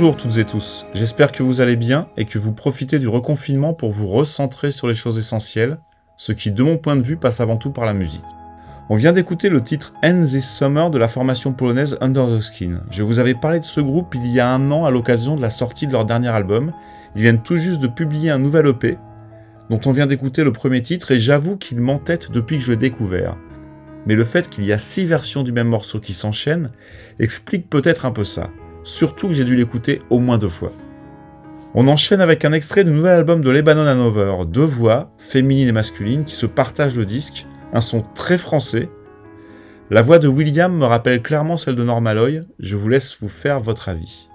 Bonjour toutes et tous, j'espère que vous allez bien et que vous profitez du reconfinement pour vous recentrer sur les choses essentielles, ce qui de mon point de vue passe avant tout par la musique. On vient d'écouter le titre End This Summer de la formation polonaise Under the Skin. Je vous avais parlé de ce groupe il y a un an à l'occasion de la sortie de leur dernier album. Ils viennent tout juste de publier un nouvel EP, dont on vient d'écouter le premier titre, et j'avoue qu'il m'entête depuis que je l'ai découvert. Mais le fait qu'il y a six versions du même morceau qui s'enchaînent explique peut-être un peu ça surtout que j'ai dû l'écouter au moins deux fois. On enchaîne avec un extrait du nouvel album de Lebanon Hanover, deux voix, féminines et masculines, qui se partagent le disque, un son très français. La voix de William me rappelle clairement celle de Normaloy, je vous laisse vous faire votre avis.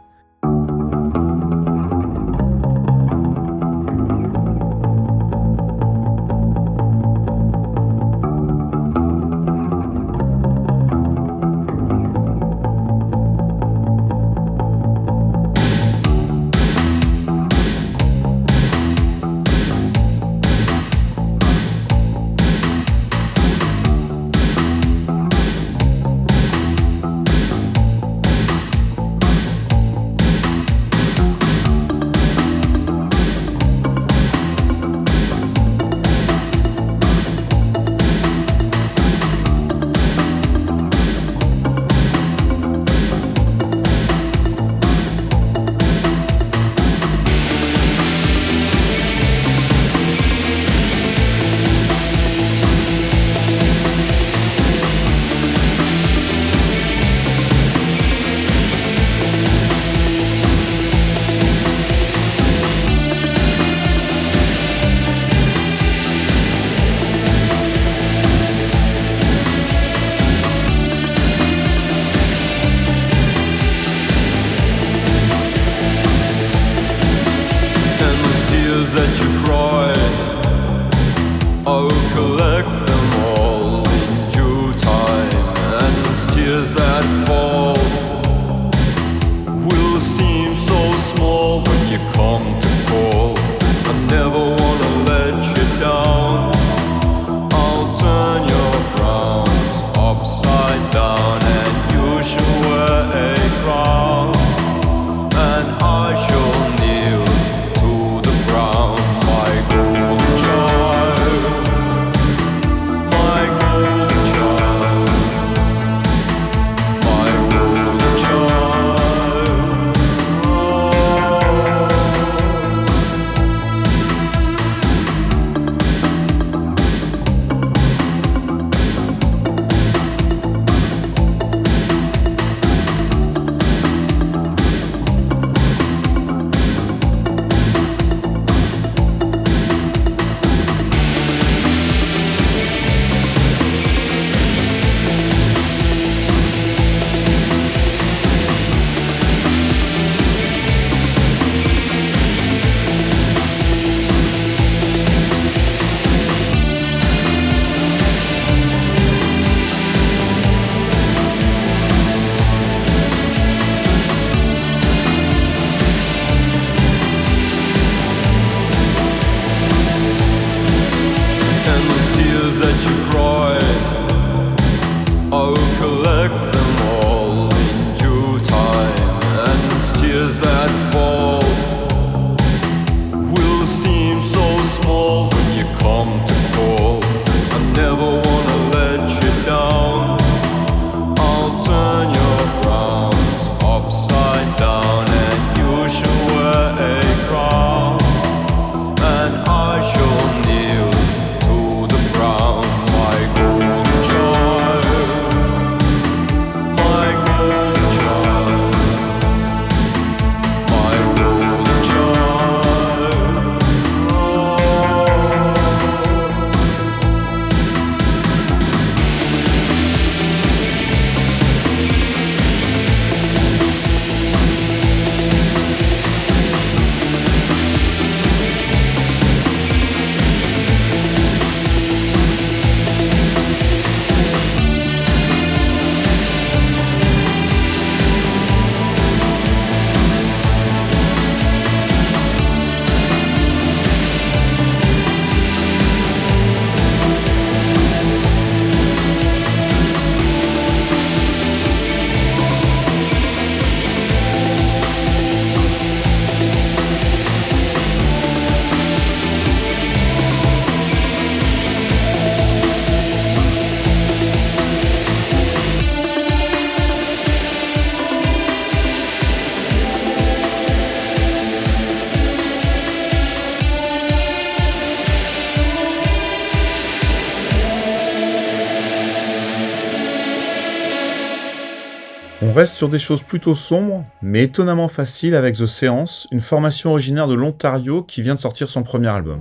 Reste sur des choses plutôt sombres, mais étonnamment faciles avec The Seance, une formation originaire de l'Ontario qui vient de sortir son premier album.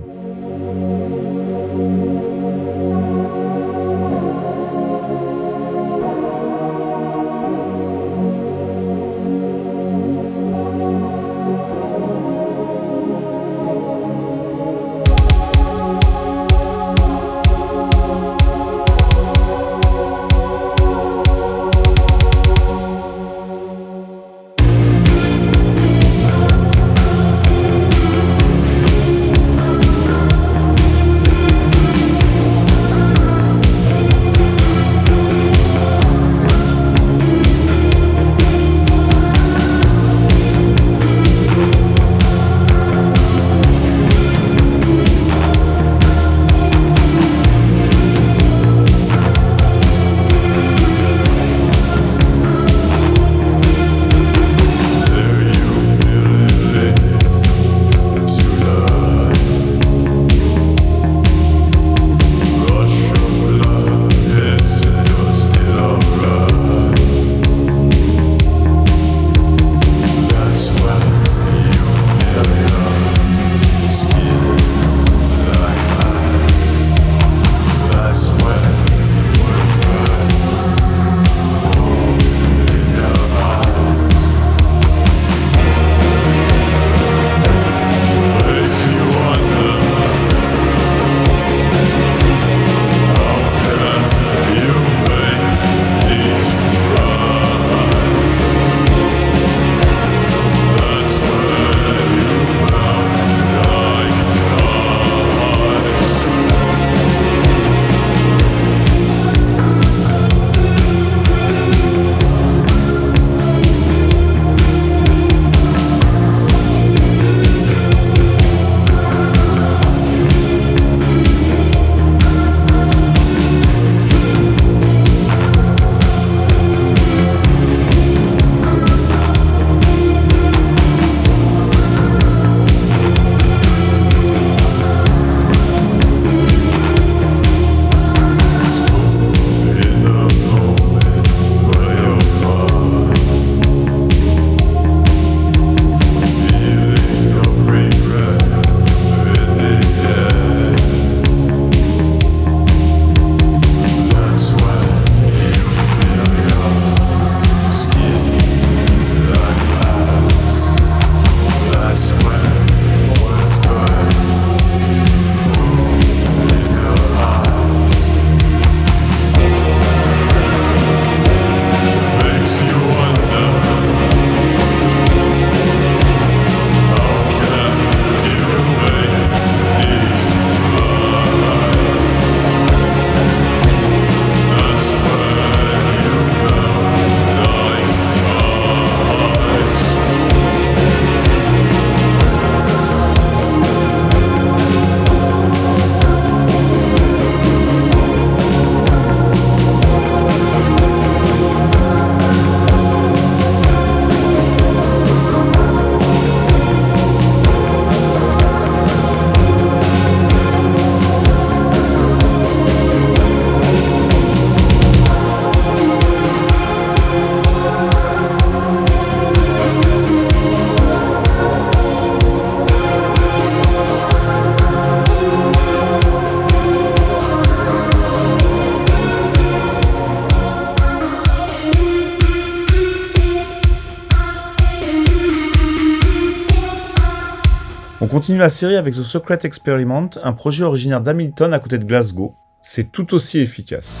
Continue la série avec The Secret Experiment, un projet originaire d'Hamilton à côté de Glasgow. C'est tout aussi efficace.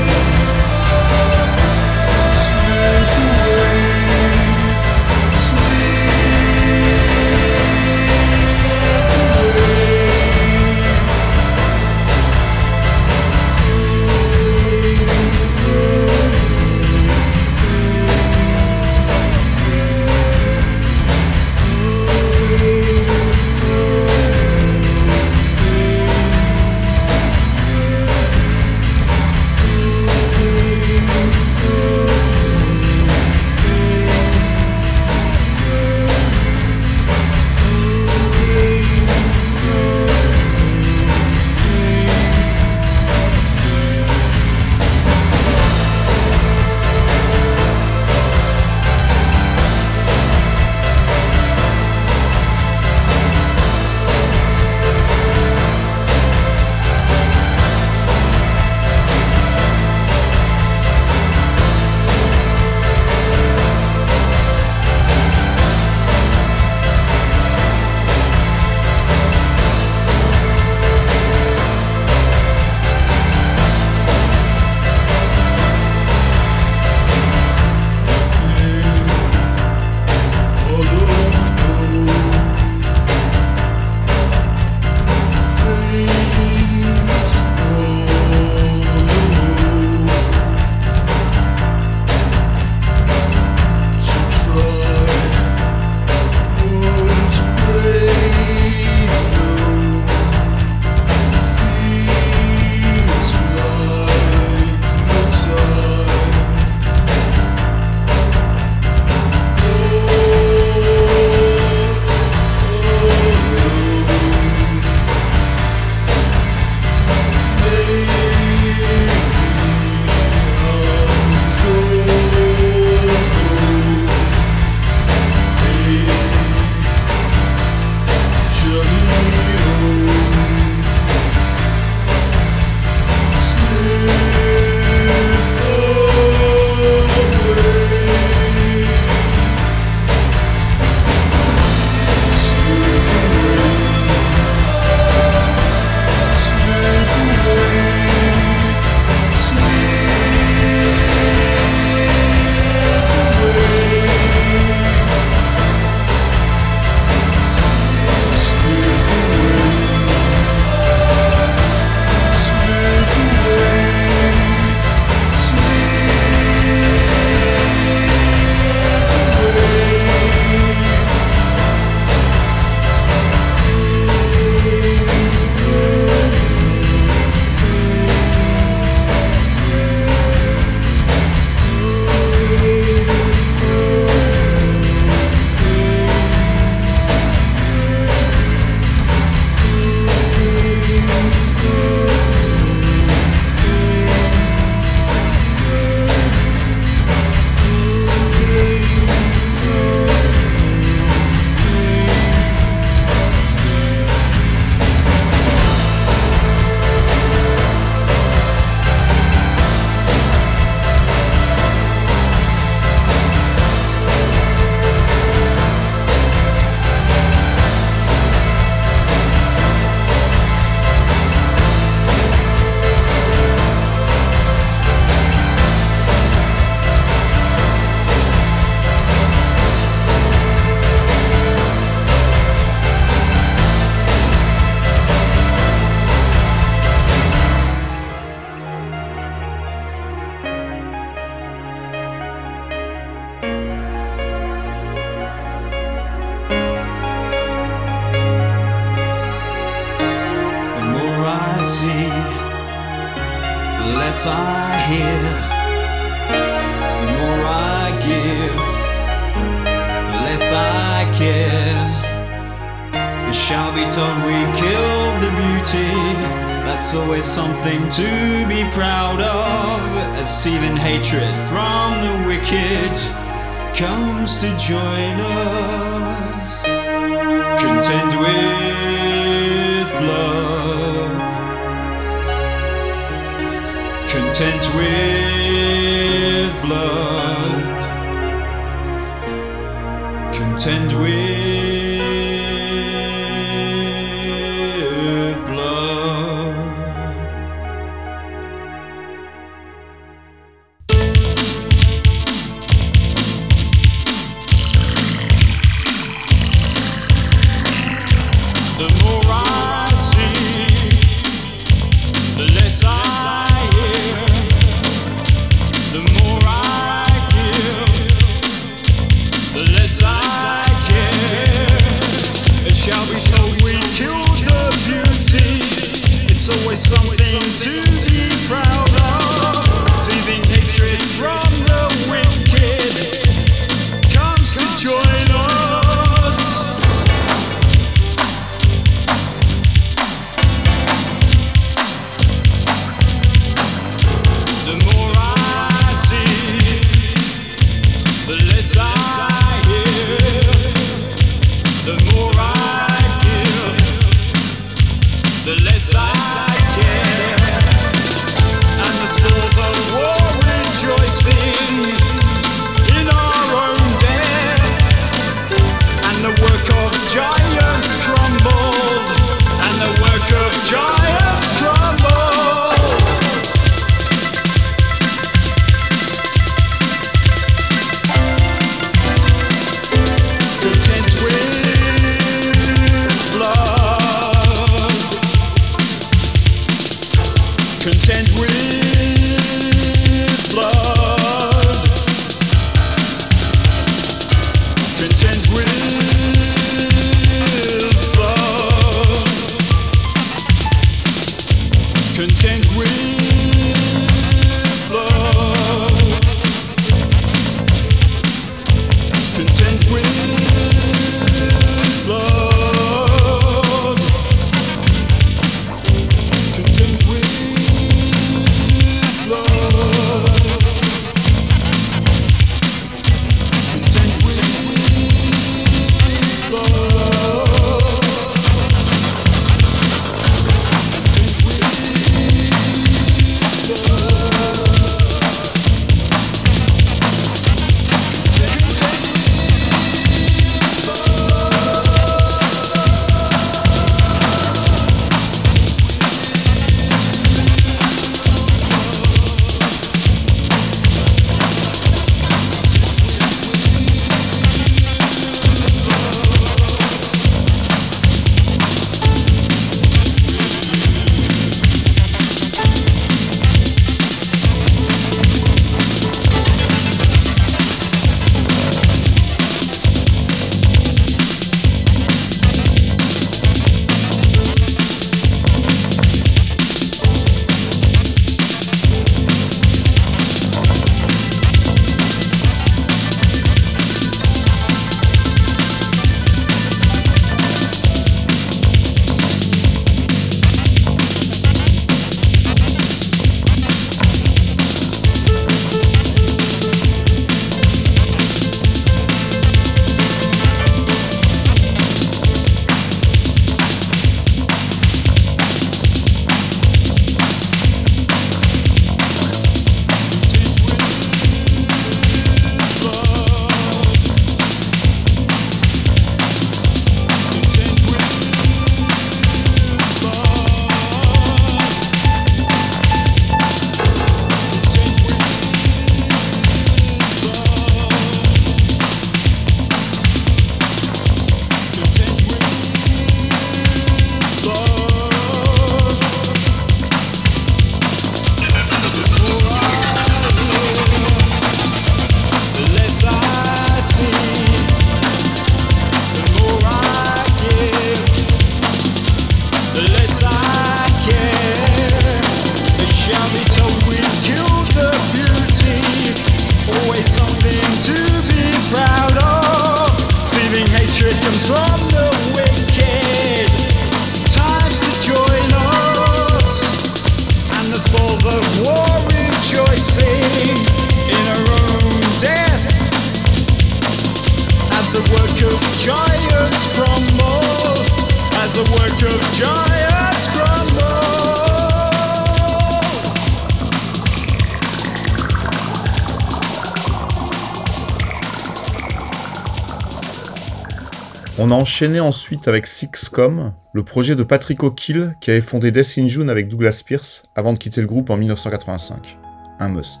enchaîné ensuite avec Sixcom, le projet de Patrick O'Kill qui avait fondé Death in June avec Douglas Pierce avant de quitter le groupe en 1985. Un must.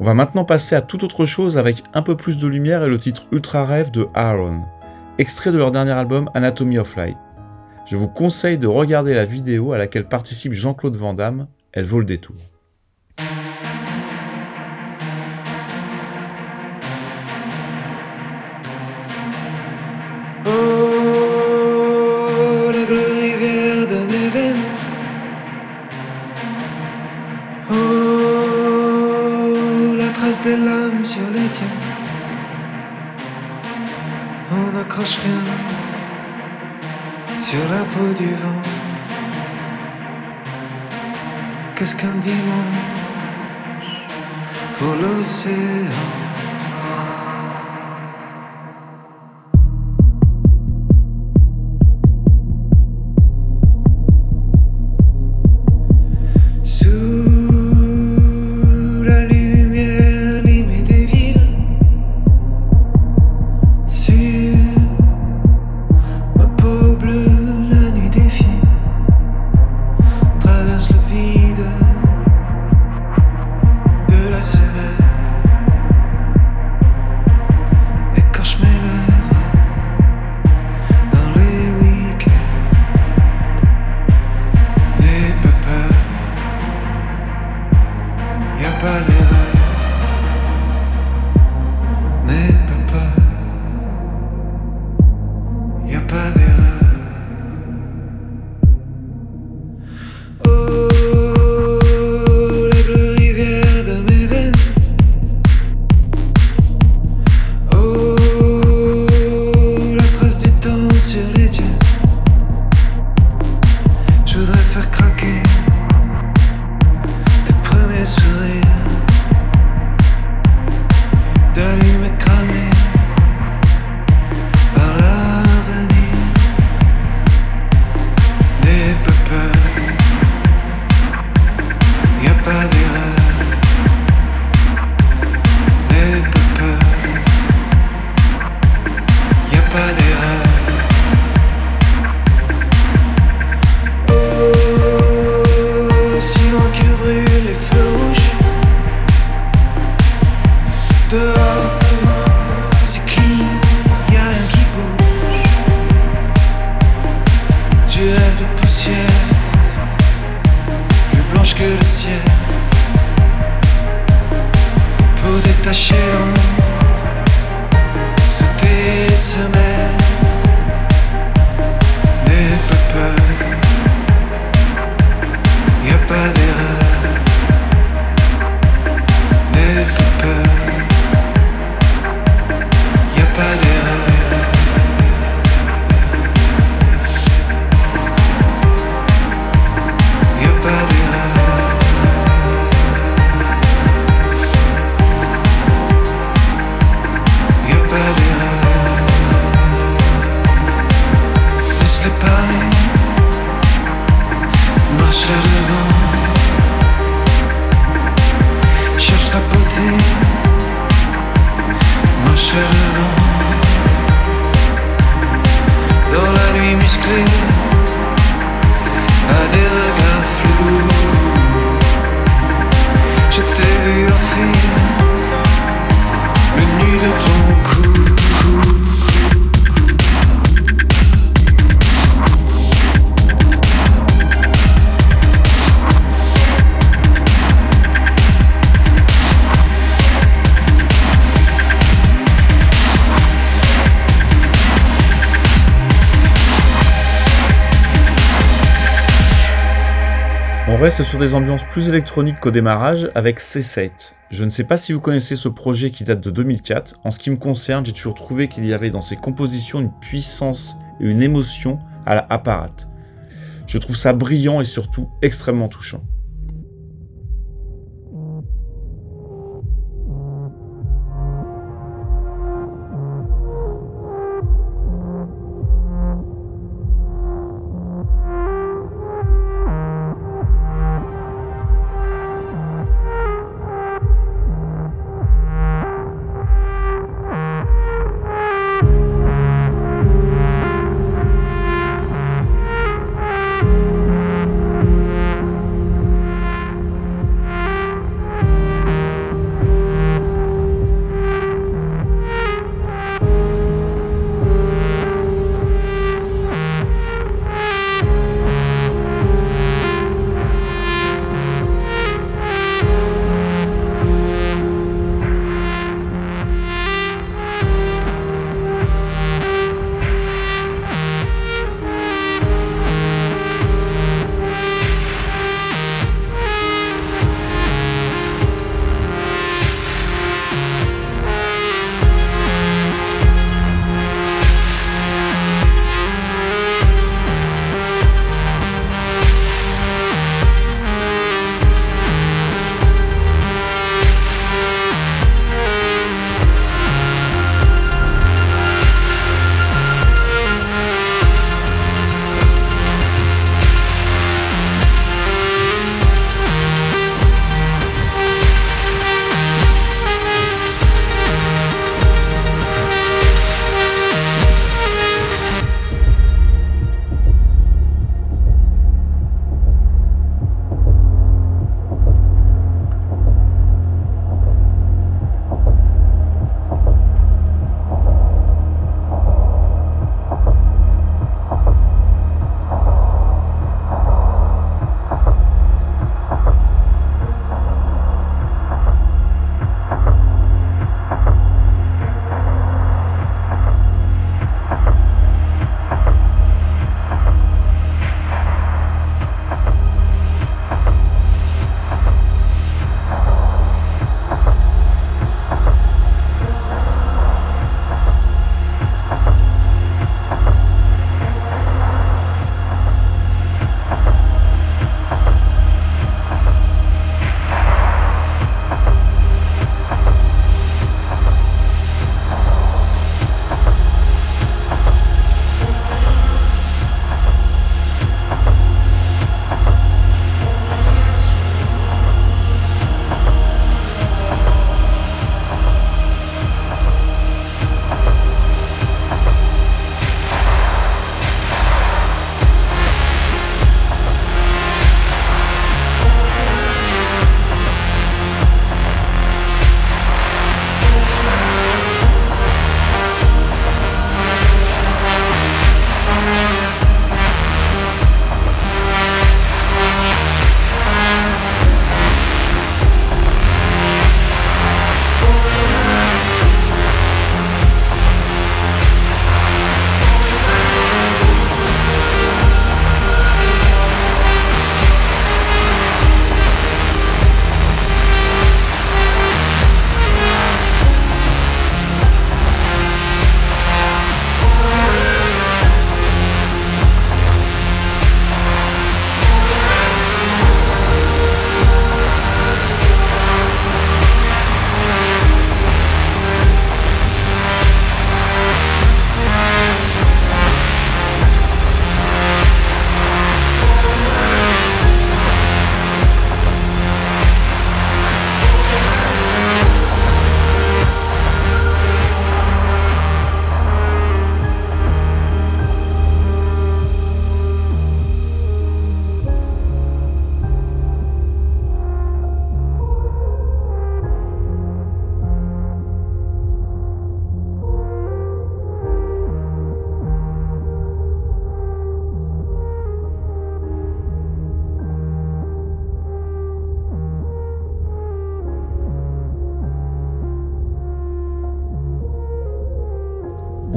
On va maintenant passer à toute autre chose avec un peu plus de lumière et le titre Ultra Rêve de Aaron, extrait de leur dernier album Anatomy of Light. Je vous conseille de regarder la vidéo à laquelle participe Jean-Claude Van Damme, elle vaut le détour. que scandimos pour. Sur des ambiances plus électroniques qu'au démarrage avec C7. Je ne sais pas si vous connaissez ce projet qui date de 2004. En ce qui me concerne, j'ai toujours trouvé qu'il y avait dans ses compositions une puissance et une émotion à la apparat. Je trouve ça brillant et surtout extrêmement touchant.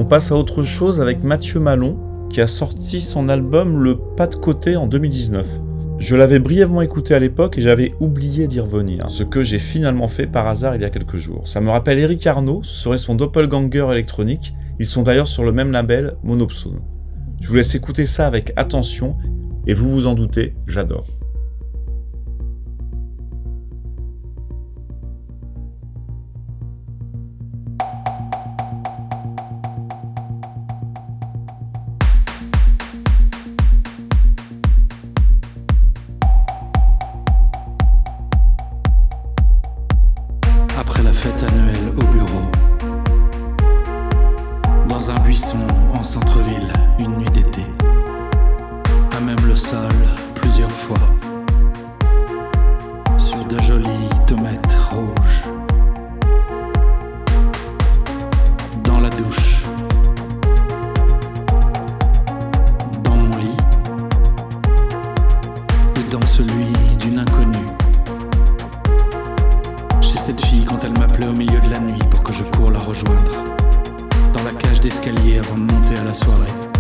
On passe à autre chose avec Mathieu Malon, qui a sorti son album Le Pas de côté en 2019. Je l'avais brièvement écouté à l'époque et j'avais oublié d'y revenir, ce que j'ai finalement fait par hasard il y a quelques jours. Ça me rappelle Eric Arnaud, ce serait son doppelganger électronique, ils sont d'ailleurs sur le même label, Monopsone. Je vous laisse écouter ça avec attention, et vous vous en doutez, j'adore. Dans la cage d'escalier avant de monter à la soirée.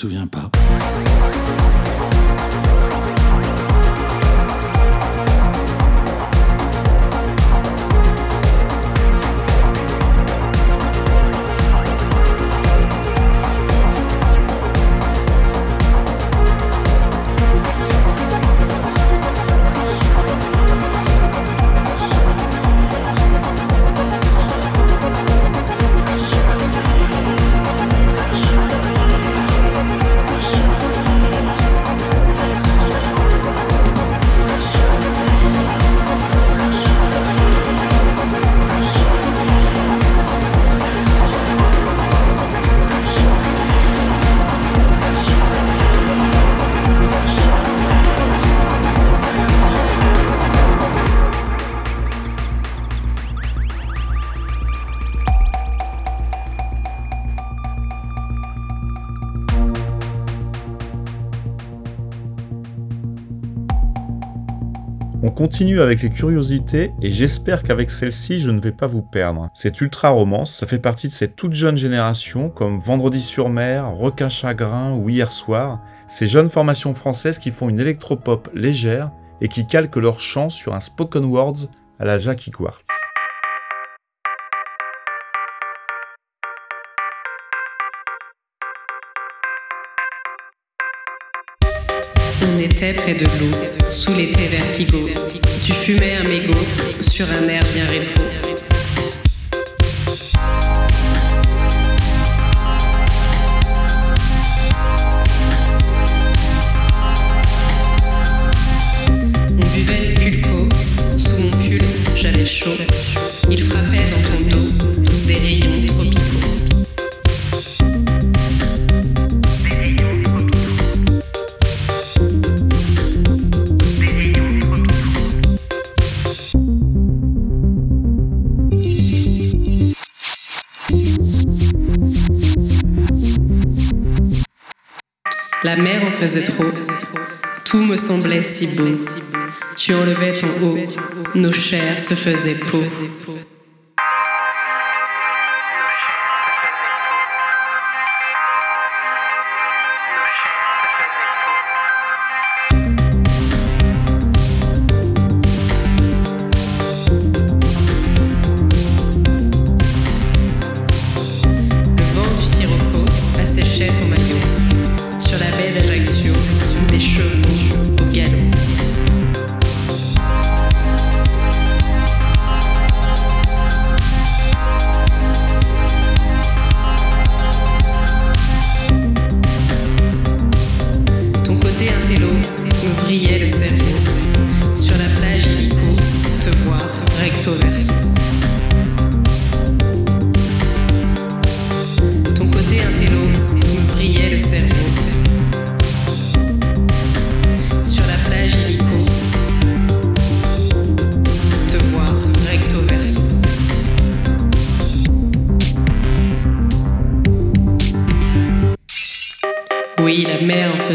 Souviens continue avec les curiosités et j'espère qu'avec celle-ci je ne vais pas vous perdre. C'est ultra romance, ça fait partie de cette toute jeune génération comme Vendredi sur mer, Requin chagrin ou Hier soir, ces jeunes formations françaises qui font une électropop légère et qui calquent leur chant sur un spoken words à la Jackie Quartz. Près de l'eau, sous l'été vertigo. Tu fumais un mégot sur un air bien rétro. On buvait le pulco, sous mon pull, j'avais chaud. Il frappait Tout me semblait si beau. Tu enlevais ton haut, nos chairs se faisaient peau.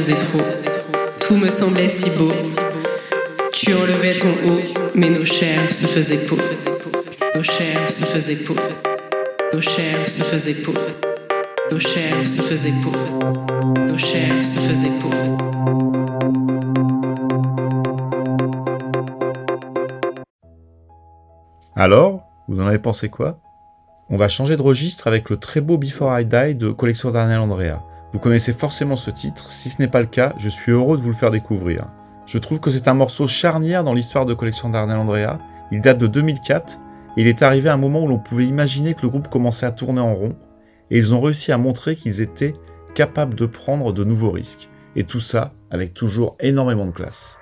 Faisait trop. Tout me semblait si beau. Tu enlevais ton haut, mais nos chairs se faisaient peau. Nos chairs se faisaient peau. Nos chairs se faisaient peau. Nos chairs se faisaient peau. Nos chairs se faisaient peau. Alors, vous en avez pensé quoi? On va changer de registre avec le très beau Before I Die de collection d'Arnel Andrea. Vous connaissez forcément ce titre, si ce n'est pas le cas, je suis heureux de vous le faire découvrir. Je trouve que c'est un morceau charnière dans l'histoire de collection d'Arnel Andrea. Il date de 2004 et il est arrivé à un moment où l'on pouvait imaginer que le groupe commençait à tourner en rond et ils ont réussi à montrer qu'ils étaient capables de prendre de nouveaux risques. Et tout ça avec toujours énormément de classe.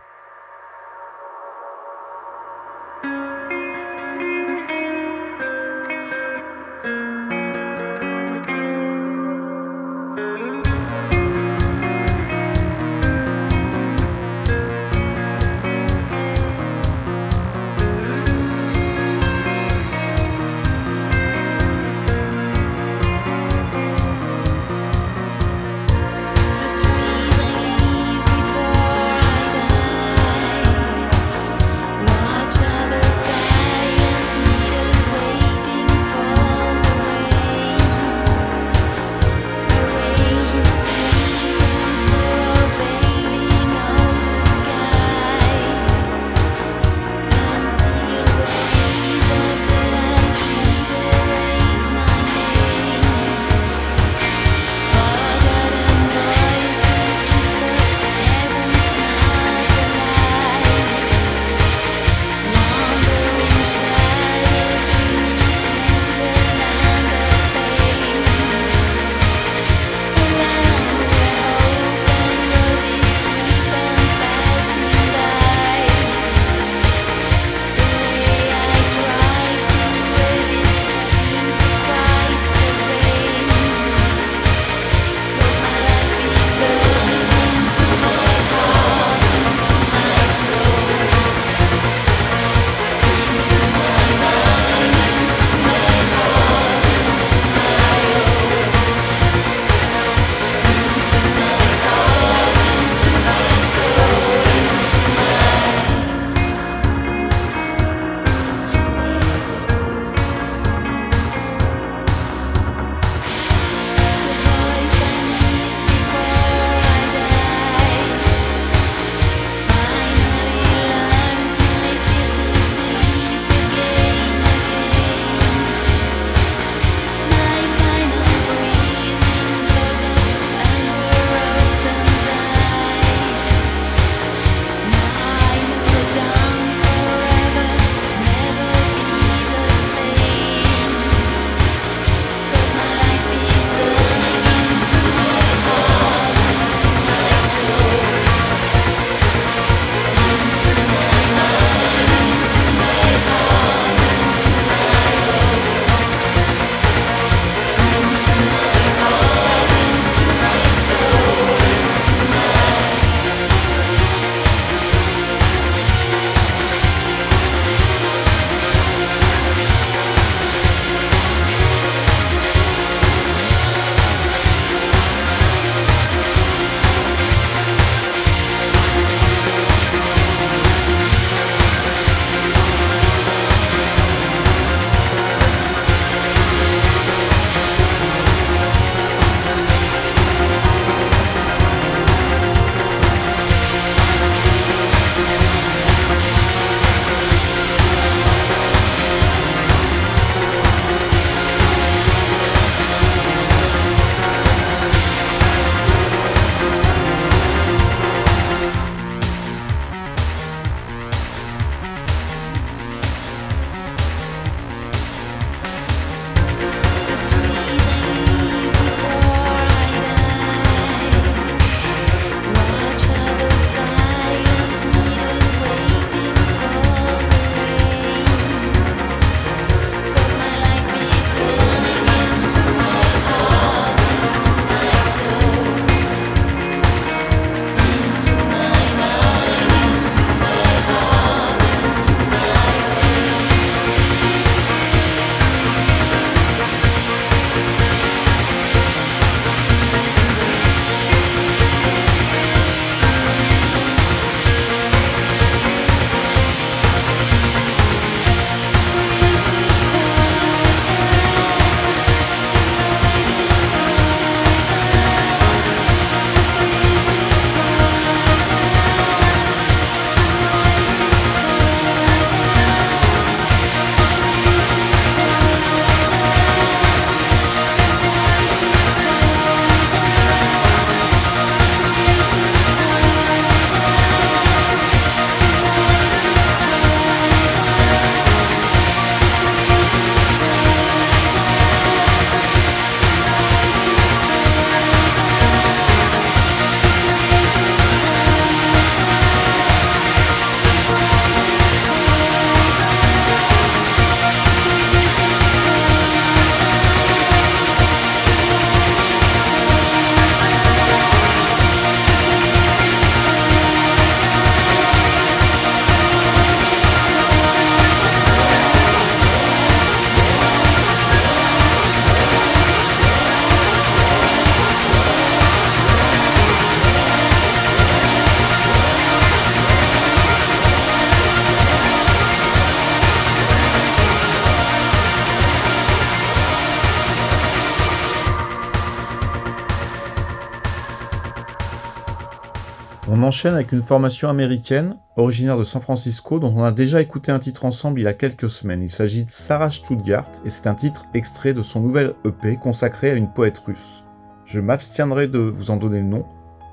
Enchaîne avec une formation américaine, originaire de San Francisco, dont on a déjà écouté un titre ensemble il y a quelques semaines. Il s'agit de Sarah Stuttgart, et c'est un titre extrait de son nouvel EP consacré à une poète russe. Je m'abstiendrai de vous en donner le nom,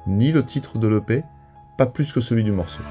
ni le titre de l'EP, pas plus que celui du morceau.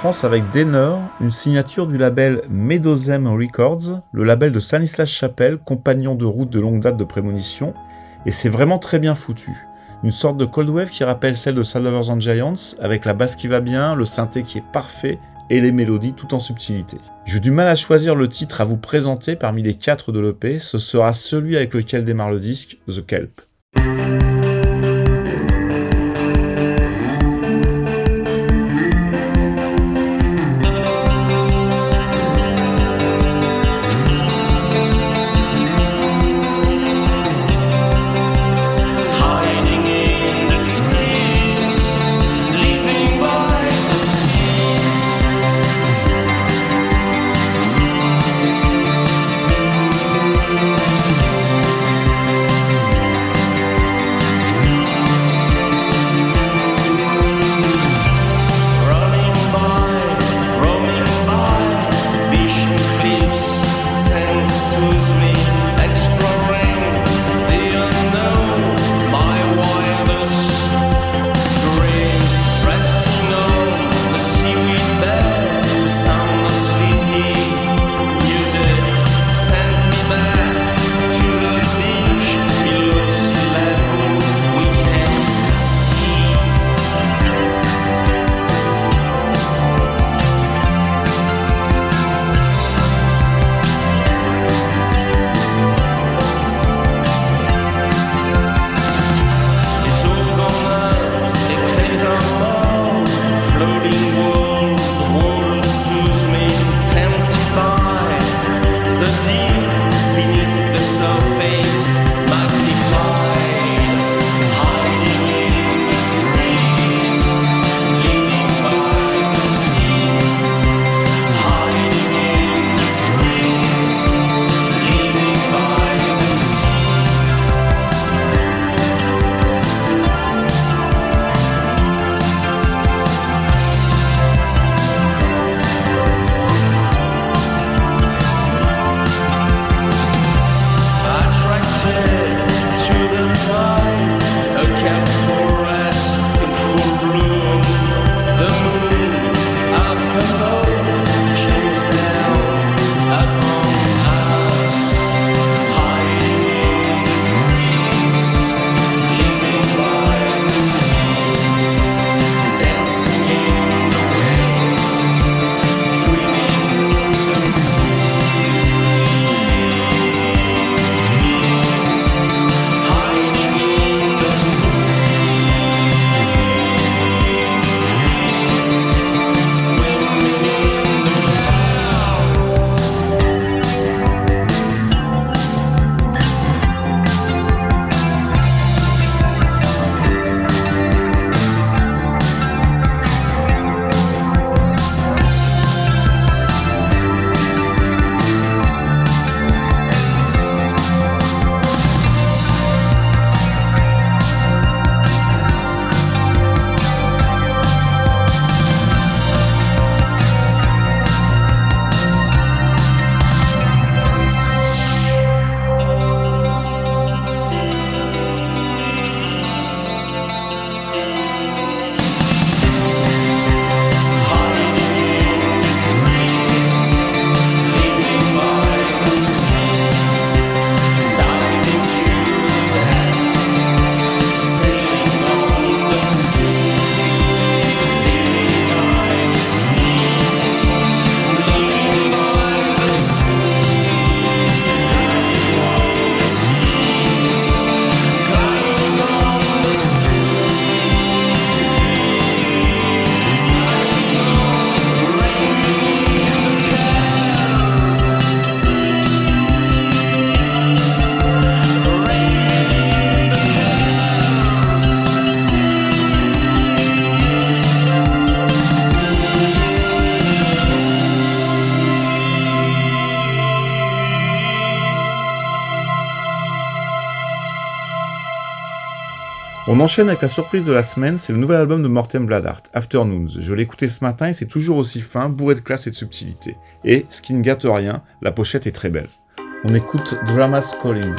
France avec Denner, une signature du label Medozem Records, le label de Stanislas Chapelle, compagnon de route de longue date de prémonition, et c'est vraiment très bien foutu. Une sorte de cold wave qui rappelle celle de Lovers and Giants, avec la basse qui va bien, le synthé qui est parfait, et les mélodies tout en subtilité. J'ai du mal à choisir le titre à vous présenter parmi les quatre de l'EP, ce sera celui avec lequel démarre le disque, The Kelp. On enchaîne avec la surprise de la semaine, c'est le nouvel album de Morten Bladart, Afternoons. Je l'ai écouté ce matin et c'est toujours aussi fin, bourré de classe et de subtilité. Et, ce qui ne gâte rien, la pochette est très belle. On écoute Drama's Calling.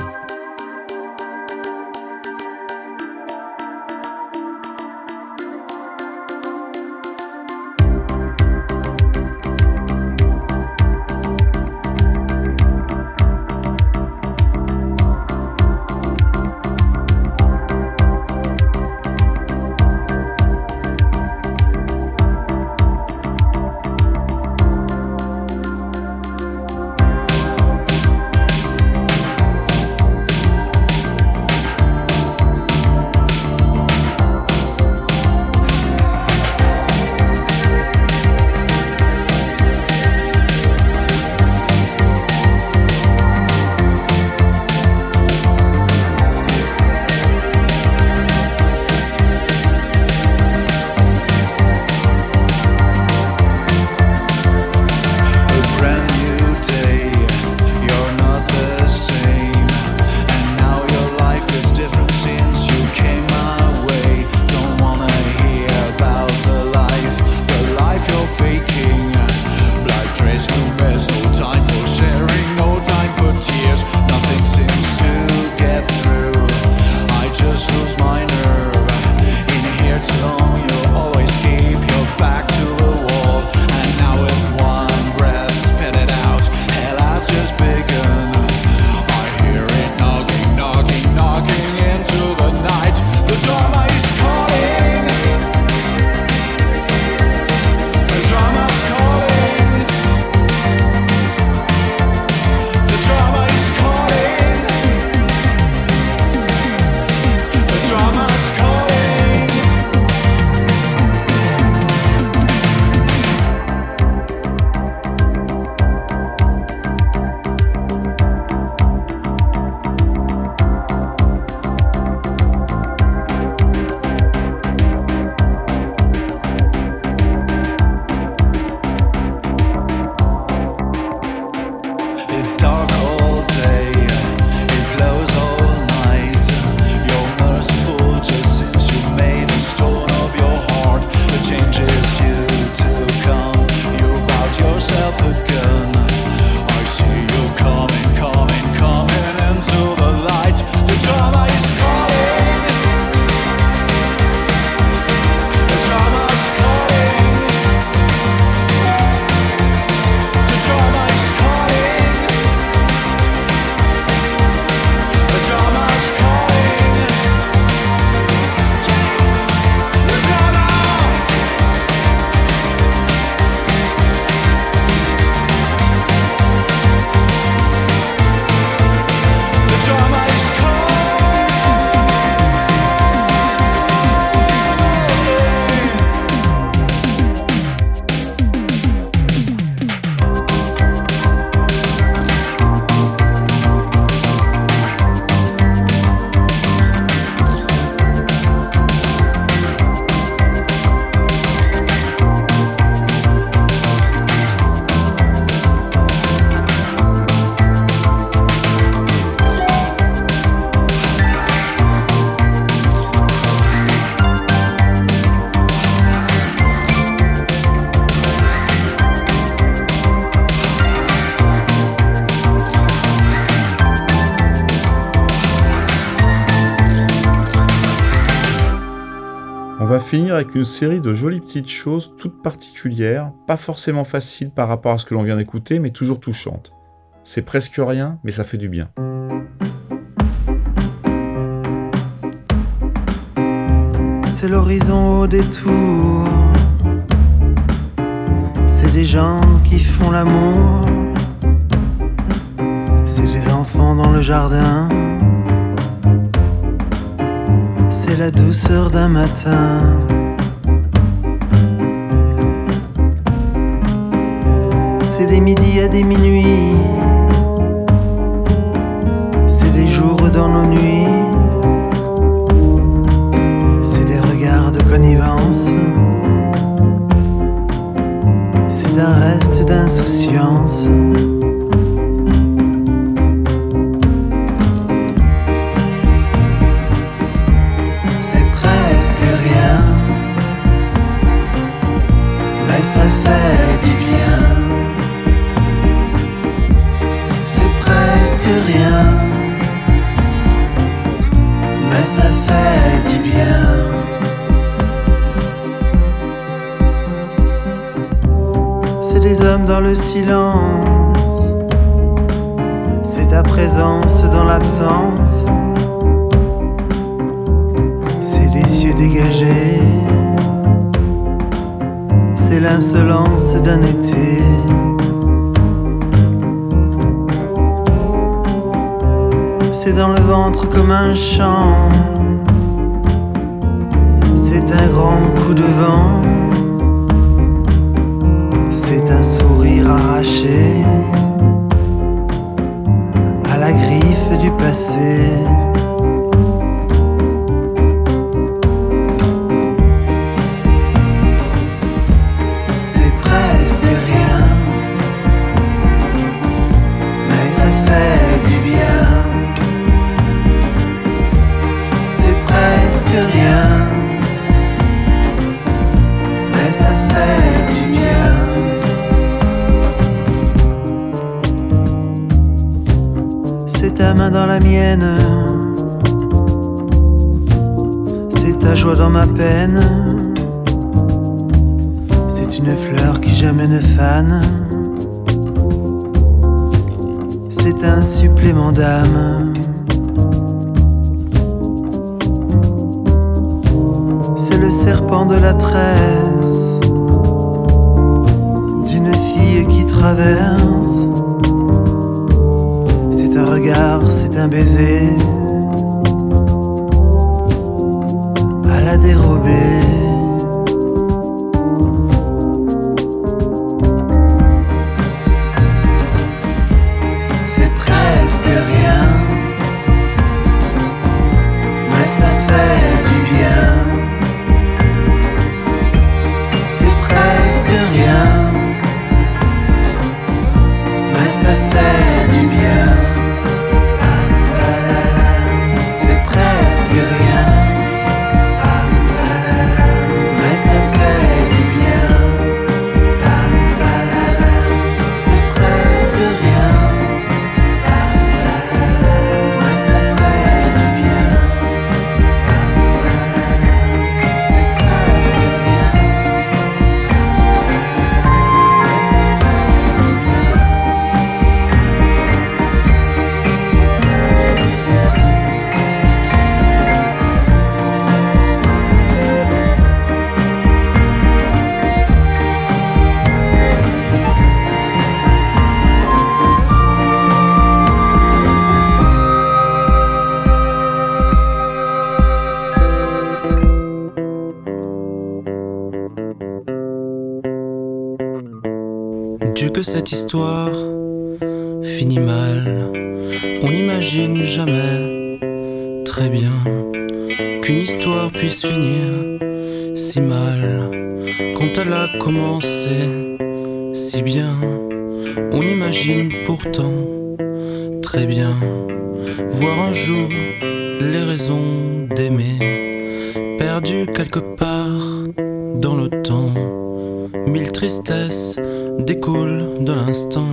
Finir avec une série de jolies petites choses toutes particulières, pas forcément faciles par rapport à ce que l'on vient d'écouter, mais toujours touchantes. C'est presque rien, mais ça fait du bien. C'est l'horizon au détour. C'est des gens qui font l'amour. C'est des enfants dans le jardin. La douceur d'un matin. C'est des midis à des minuits. cette histoire finit mal. On n'imagine jamais très bien qu'une histoire puisse finir si mal. Quand elle a commencé si bien, on imagine pourtant très bien voir un jour les raisons d'aimer perdues quelque part instant.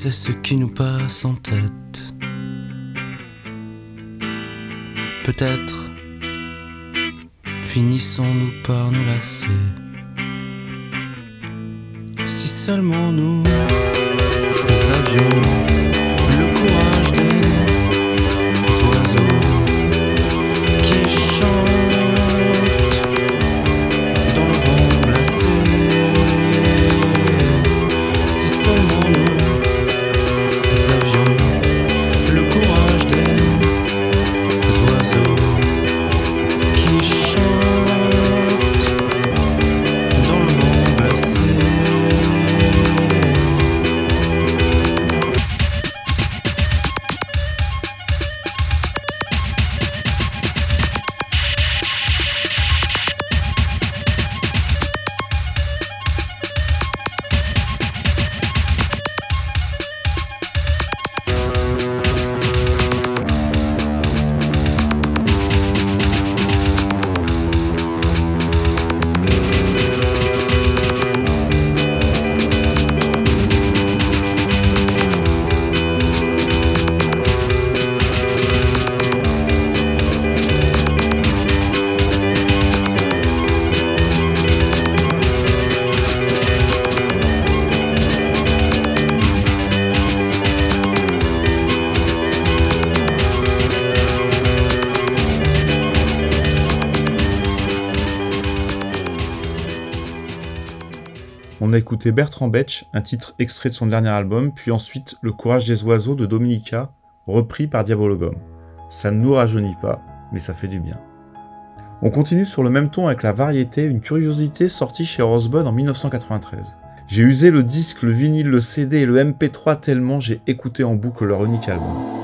c'est ce qui nous passe en tête. Peut-être finissons-nous par nous lasser. Si seulement nous, avions. Bertrand Betch, un titre extrait de son dernier album, puis ensuite Le courage des oiseaux de Dominica, repris par Diabologum. Ça ne nous rajeunit pas, mais ça fait du bien. On continue sur le même ton avec la variété, une curiosité sortie chez Rosebud en 1993. J'ai usé le disque, le vinyle, le CD et le MP3 tellement j'ai écouté en boucle leur unique album.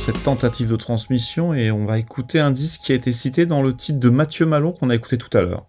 cette tentative de transmission et on va écouter un disque qui a été cité dans le titre de Mathieu Malon qu'on a écouté tout à l'heure.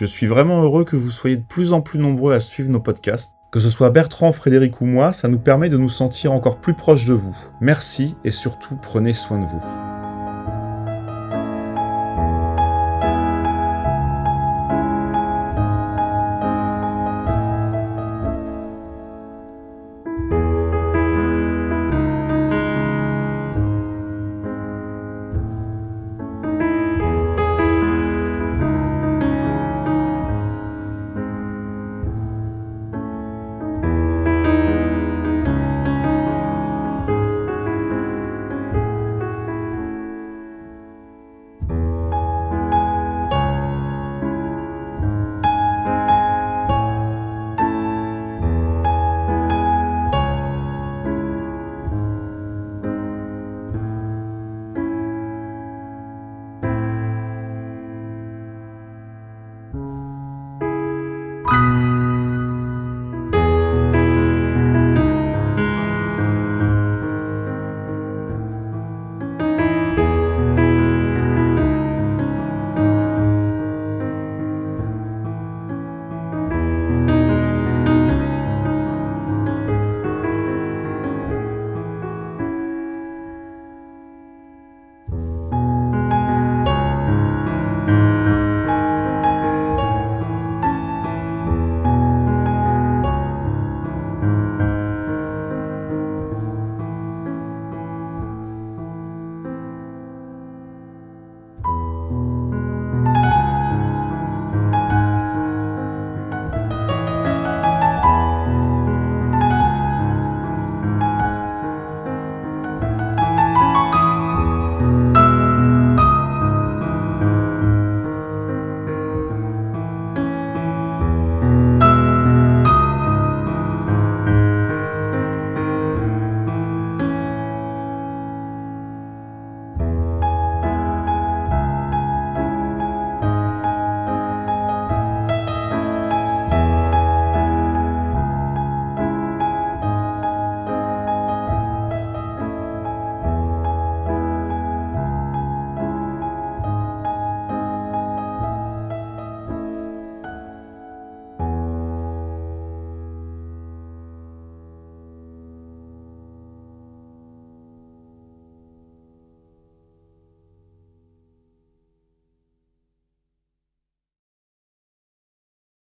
Je suis vraiment heureux que vous soyez de plus en plus nombreux à suivre nos podcasts. Que ce soit Bertrand, Frédéric ou moi, ça nous permet de nous sentir encore plus proches de vous. Merci et surtout prenez soin de vous.